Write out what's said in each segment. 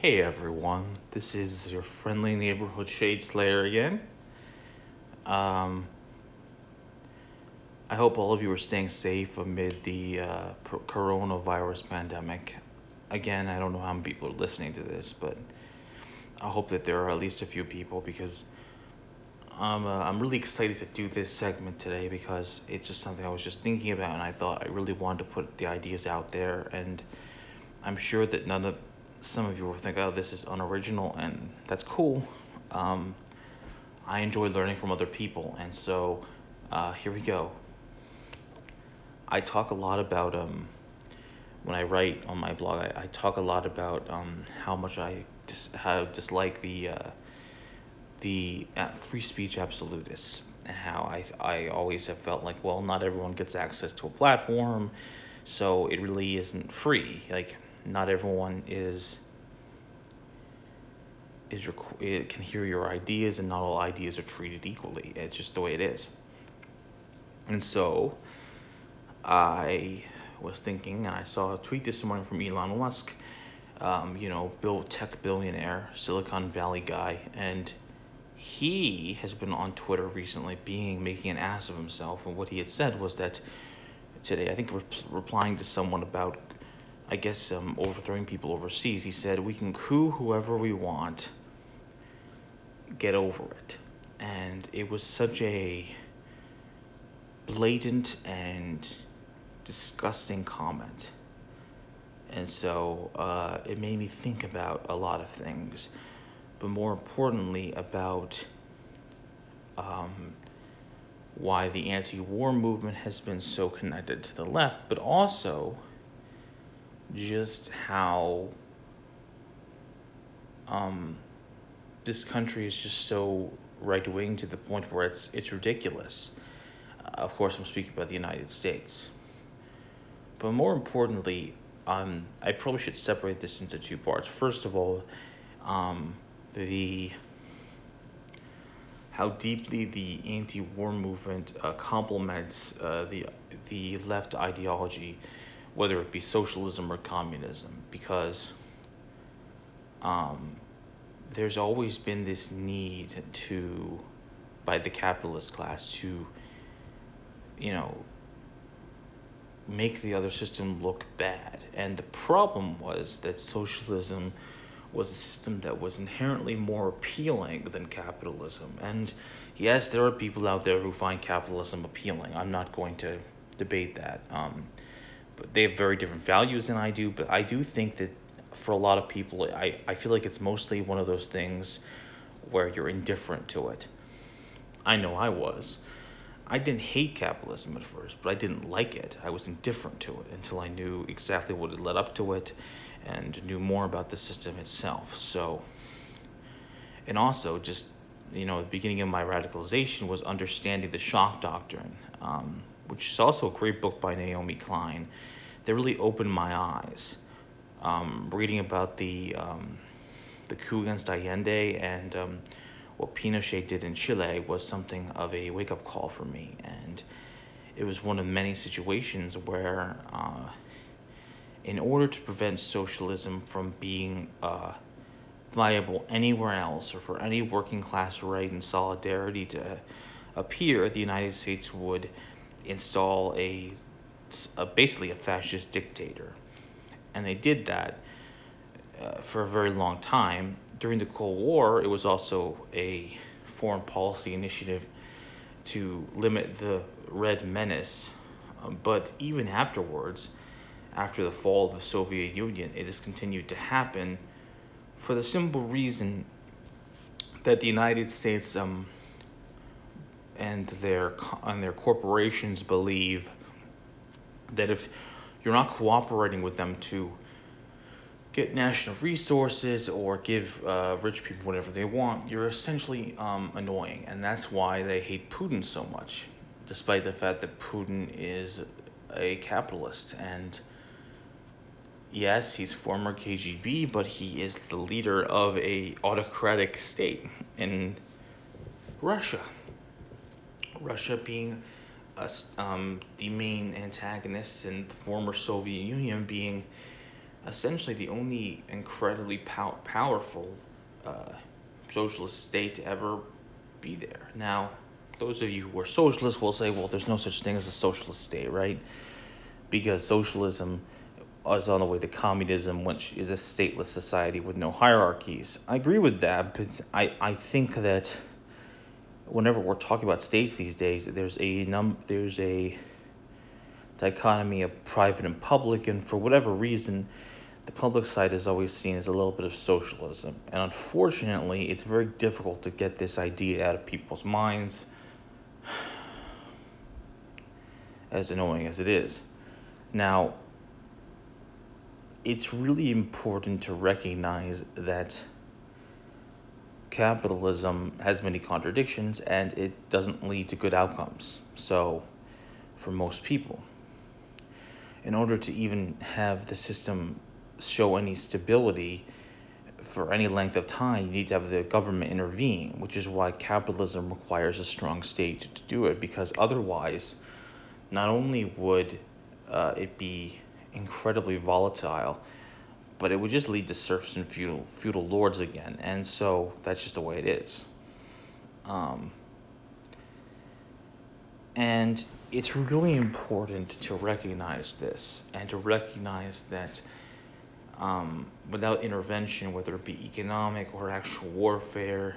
Hey everyone, this is your friendly neighborhood shade slayer again. Um, I hope all of you are staying safe amid the uh, coronavirus pandemic. Again, I don't know how many people are listening to this, but I hope that there are at least a few people because I'm, uh, I'm really excited to do this segment today because it's just something I was just thinking about and I thought I really wanted to put the ideas out there and I'm sure that none of some of you will think, oh, this is unoriginal, and that's cool. Um, I enjoy learning from other people, and so uh, here we go. I talk a lot about um, when I write on my blog. I, I talk a lot about um, how much I dis- how dislike the uh, the uh, free speech absolutists, and how I I always have felt like, well, not everyone gets access to a platform, so it really isn't free. Like not everyone is is it can hear your ideas and not all ideas are treated equally. It's just the way it is. And so i was thinking and i saw a tweet this morning from elon musk um, you know bill tech billionaire silicon valley guy and he has been on twitter recently being making an ass of himself. And what he had said was that today i think re- replying to someone about I guess, um, overthrowing people overseas. He said, We can coup whoever we want, get over it. And it was such a blatant and disgusting comment. And so uh, it made me think about a lot of things, but more importantly, about um, why the anti war movement has been so connected to the left, but also just how um, this country is just so right wing to the point where it's it's ridiculous. Uh, of course, I'm speaking about the United States. But more importantly, um, I probably should separate this into two parts. First of all, um, the how deeply the anti-war movement uh, complements uh, the the left ideology whether it be socialism or communism, because um, there's always been this need to, by the capitalist class, to, you know, make the other system look bad. And the problem was that socialism was a system that was inherently more appealing than capitalism. And yes, there are people out there who find capitalism appealing. I'm not going to debate that. Um, they have very different values than I do, but I do think that for a lot of people, I, I feel like it's mostly one of those things where you're indifferent to it. I know I was. I didn't hate capitalism at first, but I didn't like it. I was indifferent to it until I knew exactly what had led up to it and knew more about the system itself. So, and also just, you know, the beginning of my radicalization was understanding the shock doctrine. Um, which is also a great book by Naomi Klein, that really opened my eyes. Um, reading about the um, the coup against Allende and um, what Pinochet did in Chile was something of a wake up call for me, and it was one of many situations where, uh, in order to prevent socialism from being uh, viable anywhere else, or for any working class right and solidarity to appear, the United States would install a, a basically a fascist dictator, and they did that uh, for a very long time. During the Cold War, it was also a foreign policy initiative to limit the Red Menace. Um, but even afterwards, after the fall of the Soviet Union, it has continued to happen for the simple reason that the United States um, and their and their corporations believe that if you're not cooperating with them to get national resources or give uh, rich people whatever they want, you're essentially um, annoying, and that's why they hate Putin so much, despite the fact that Putin is a capitalist and yes, he's former KGB, but he is the leader of a autocratic state in Russia. Russia being um, the main antagonist and the former Soviet Union being essentially the only incredibly pow- powerful uh, socialist state to ever be there. Now, those of you who are socialists will say, well, there's no such thing as a socialist state, right? Because socialism is on the way to communism, which is a stateless society with no hierarchies. I agree with that, but I, I think that whenever we're talking about states these days, there's a num there's a dichotomy of private and public, and for whatever reason, the public side is always seen as a little bit of socialism. And unfortunately, it's very difficult to get this idea out of people's minds, as annoying as it is. Now, it's really important to recognize that capitalism has many contradictions and it doesn't lead to good outcomes. So, for most people, in order to even have the system show any stability for any length of time, you need to have the government intervene, which is why capitalism requires a strong state to do it, because otherwise, not only would uh, it be incredibly volatile, but it would just lead to serfs and feudal feudal lords again, and so that's just the way it is. Um, and it's really important to recognize this and to recognize that um, without intervention, whether it be economic or actual warfare,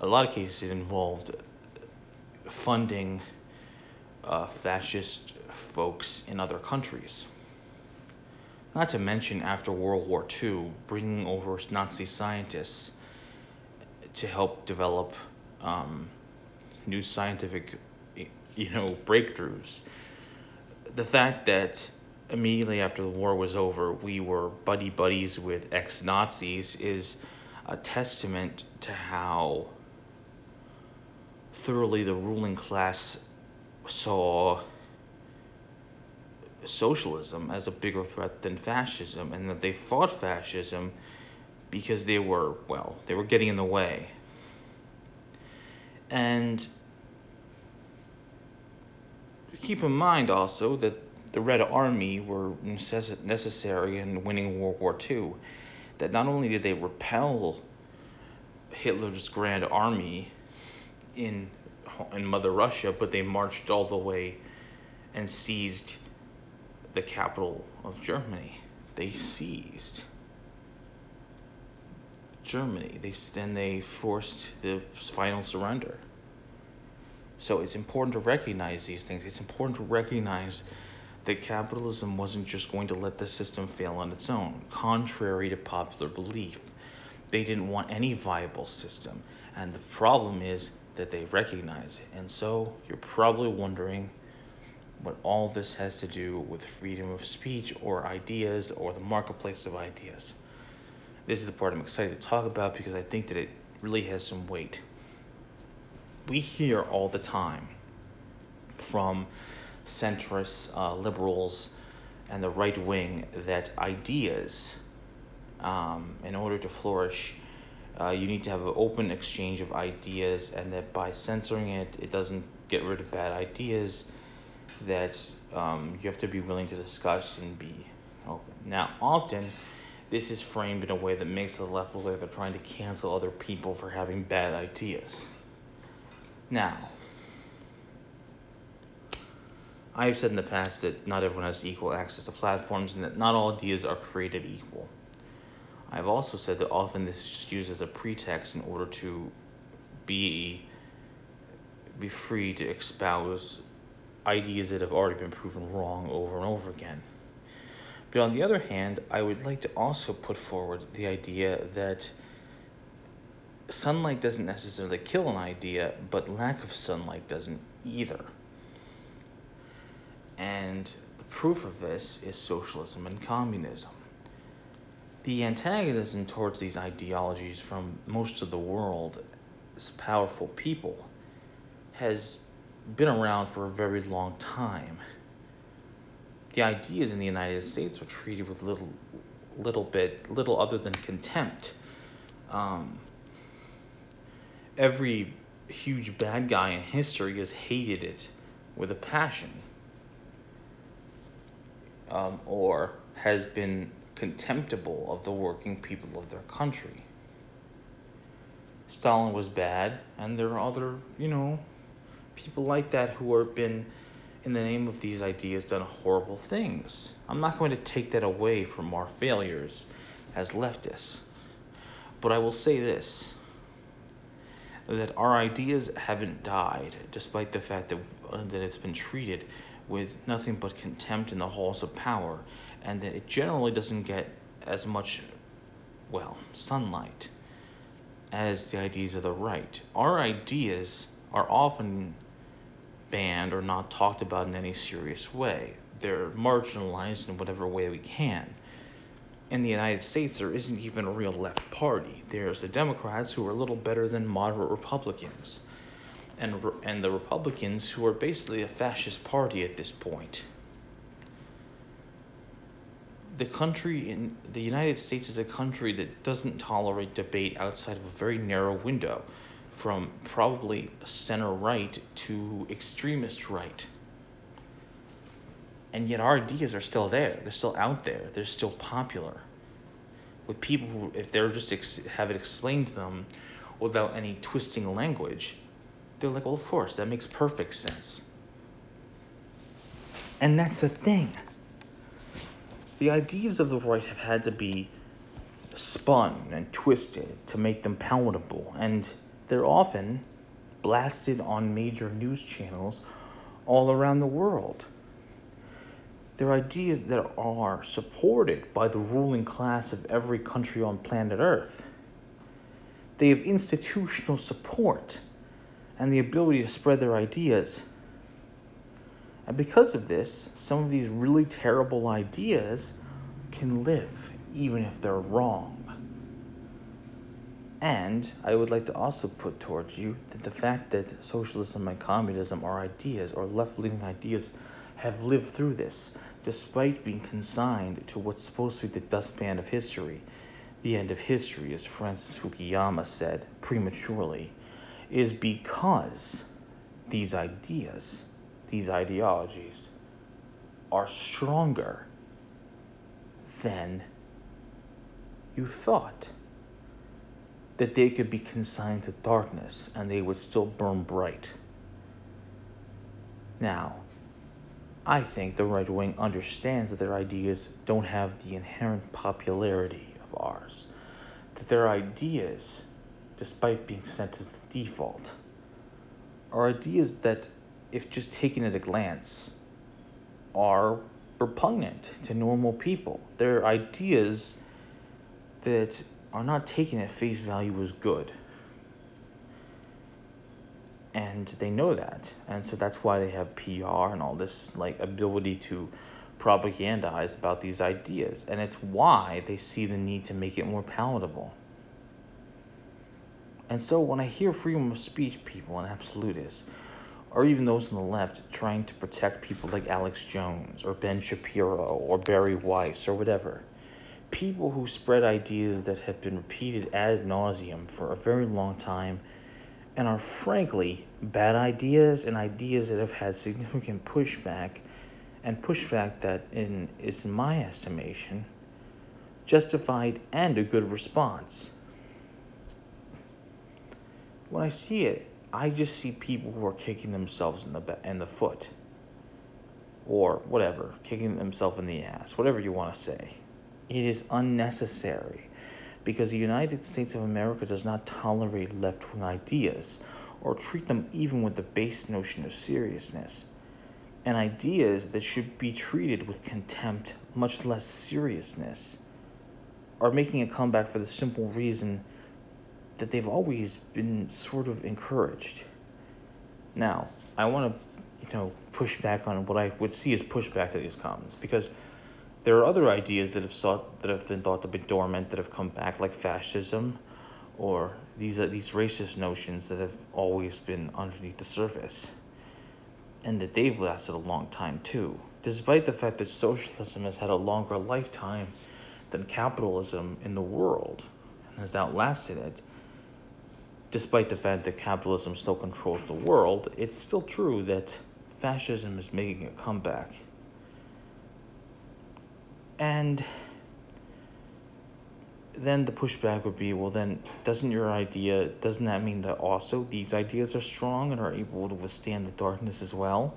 a lot of cases it involved funding uh, fascist folks in other countries. Not to mention, after World War II, bringing over Nazi scientists to help develop um, new scientific, you know, breakthroughs. The fact that immediately after the war was over, we were buddy buddies with ex Nazis is a testament to how thoroughly the ruling class saw socialism as a bigger threat than fascism, and that they fought fascism because they were, well, they were getting in the way. And keep in mind also that the Red Army were necess- necessary in winning World War II. That not only did they repel Hitler's Grand Army in in Mother Russia, but they marched all the way and seized the capital of Germany. They seized Germany. They then they forced the final surrender. So it's important to recognize these things. It's important to recognize that capitalism wasn't just going to let the system fail on its own, contrary to popular belief. They didn't want any viable system. And the problem is that they recognize it. And so you're probably wondering what all this has to do with freedom of speech or ideas or the marketplace of ideas. This is the part I'm excited to talk about because I think that it really has some weight. We hear all the time from centrists, uh, liberals, and the right wing that ideas, um, in order to flourish, uh, you need to have an open exchange of ideas, and that by censoring it, it doesn't get rid of bad ideas that um, you have to be willing to discuss and be open. Now, often this is framed in a way that makes the left look like they're trying to cancel other people for having bad ideas. Now, I have said in the past that not everyone has equal access to platforms and that not all ideas are created equal. I've also said that often this is just used as a pretext in order to be be free to espouse ideas that have already been proven wrong over and over again. But on the other hand, I would like to also put forward the idea that sunlight doesn't necessarily kill an idea, but lack of sunlight doesn't either. And the proof of this is socialism and communism. The antagonism towards these ideologies from most of the world's powerful people has been around for a very long time. The ideas in the United States were treated with little, little bit, little other than contempt. Um, every huge bad guy in history has hated it with a passion, um, or has been contemptible of the working people of their country. Stalin was bad, and there are other, you know, people like that who have been, in the name of these ideas, done horrible things. I'm not going to take that away from our failures as leftists. But I will say this that our ideas haven't died, despite the fact that, uh, that it's been treated with nothing but contempt in the halls of power, and that it generally doesn't get as much, well, sunlight as the ideas of the right. Our ideas are often banned or not talked about in any serious way. They're marginalized in whatever way we can. In the United States, there isn't even a real left party. There's the Democrats who are a little better than moderate Republicans, and, and the Republicans who are basically a fascist party at this point. The country in the United States is a country that doesn't tolerate debate outside of a very narrow window from probably center right to extremist right. And yet our ideas are still there. They're still out there. They're still popular. With people who, if they're just ex- have it explained to them without any twisting language, they're like, well, of course, that makes perfect sense. And that's the thing. The ideas of the right have had to be spun and twisted to make them palatable. And they're often blasted on major news channels all around the world. They're ideas that are supported by the ruling class of every country on planet Earth. They have institutional support and the ability to spread their ideas. And because of this, some of these really terrible ideas can live even if they're wrong. And I would like to also put towards you that the fact that socialism and communism are ideas or left leaning ideas have lived through this, despite being consigned to what's supposed to be the dustpan of history. The end of history, as Francis Fukuyama said prematurely, is because these ideas, these ideologies, are stronger than you thought that they could be consigned to darkness and they would still burn bright. Now, I think the right wing understands that their ideas don't have the inherent popularity of ours, that their ideas, despite being sent as the default, are ideas that, if just taken at a glance, are repugnant to normal people. They're ideas that are not taken at face value as good. And they know that. And so that's why they have PR and all this like ability to propagandize about these ideas. And it's why they see the need to make it more palatable. And so when I hear freedom of speech people and absolutists, or even those on the left trying to protect people like Alex Jones or Ben Shapiro or Bari Weiss or whatever, people who spread ideas that have been repeated ad nauseum for a very long time and are frankly bad ideas and ideas that have had significant pushback and pushback that in is in my estimation justified and a good response. When i see it i just see people who are kicking themselves in the in the foot or whatever kicking themselves in the ass whatever you want to say it is unnecessary because the United States of America does not tolerate left wing ideas or treat them even with the base notion of seriousness. And ideas that should be treated with contempt, much less seriousness, are making a comeback for the simple reason that they've always been sort of encouraged. Now, I want to, you know, push back on what I would see as pushback to these comments because there are other ideas that have sought that have been thought to be dormant that have come back, like fascism, or these uh, these racist notions that have always been underneath the surface, and that they've lasted a long time too. Despite the fact that socialism has had a longer lifetime than capitalism in the world and has outlasted it, despite the fact that capitalism still controls the world, it's still true that fascism is making a comeback. And then the pushback would be, well, then doesn't your idea, doesn't that mean that also these ideas are strong and are able to withstand the darkness as well?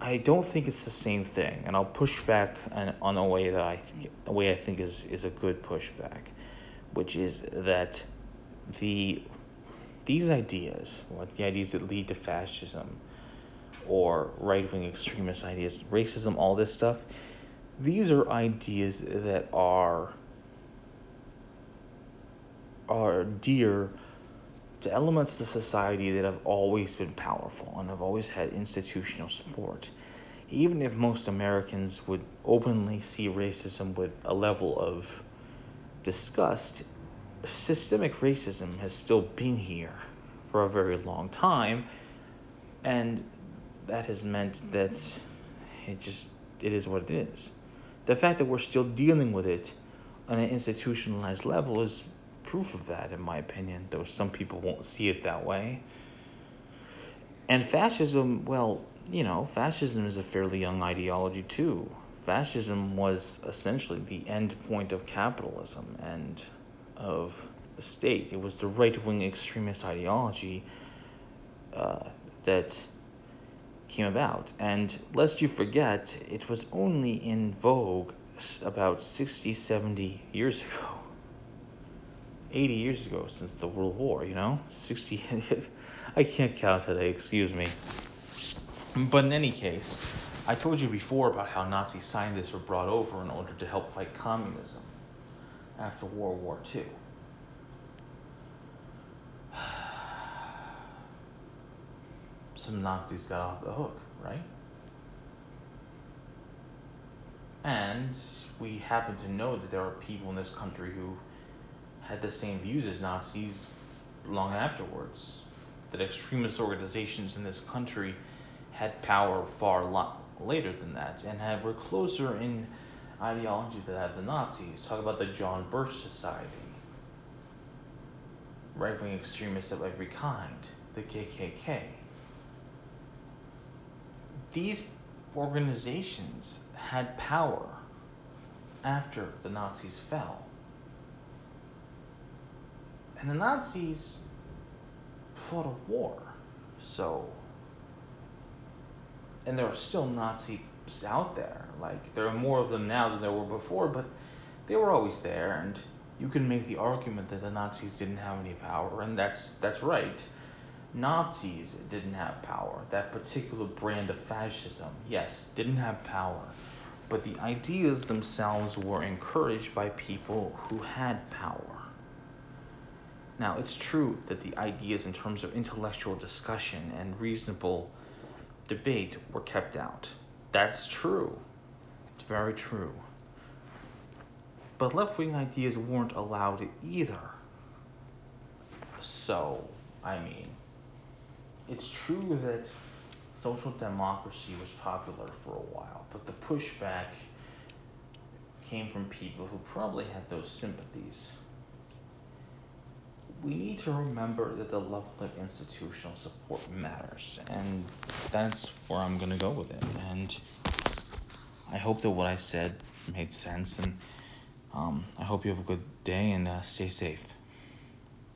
I don't think it's the same thing, and I'll push back on, on a way that I a way I think is is a good pushback, which is that the these ideas, what the ideas that lead to fascism, or right wing extremist ideas, racism, all this stuff, these are ideas that are are dear to elements of the society that have always been powerful and have always had institutional support. Even if most Americans would openly see racism with a level of disgust, systemic racism has still been here for a very long time, and that has meant that it just it is what it is. The fact that we're still dealing with it on an institutionalized level is proof of that, in my opinion, though some people won't see it that way. And fascism, well, you know, fascism is a fairly young ideology too. Fascism was essentially the end point of capitalism and of the state. It was the right wing extremist ideology uh, that came about. And lest you forget, it was only in vogue about 60, 70 years ago. 80 years ago since the World War, you know? 60. I can't count today, excuse me. But in any case, I told you before about how Nazi scientists were brought over in order to help fight communism after World War II. Some Nazis got off the hook, right? And we happen to know that there are people in this country who had the same views as Nazis long afterwards. That extremist organizations in this country had power far lot later than that and had were closer in ideology than the Nazis. Talk about the John Birch Society, right wing extremists of every kind, the KKK. These organizations had power after the Nazis fell. And the Nazis fought a war. So, and there are still Nazis out there. Like, there are more of them now than there were before, but they were always there. And you can make the argument that the Nazis didn't have any power, and that's that's right. Nazis didn't have power. That particular brand of fascism, yes, didn't have power. But the ideas themselves were encouraged by people who had power. Now, it's true that the ideas in terms of intellectual discussion and reasonable debate were kept out. That's true. It's very true. But left wing ideas weren't allowed either. So, I mean, it's true that social democracy was popular for a while, but the pushback came from people who probably had those sympathies we need to remember that the level of institutional support matters, and that's where I'm gonna go with it. And I hope that what I said made sense, and um, I hope you have a good day and uh, stay safe.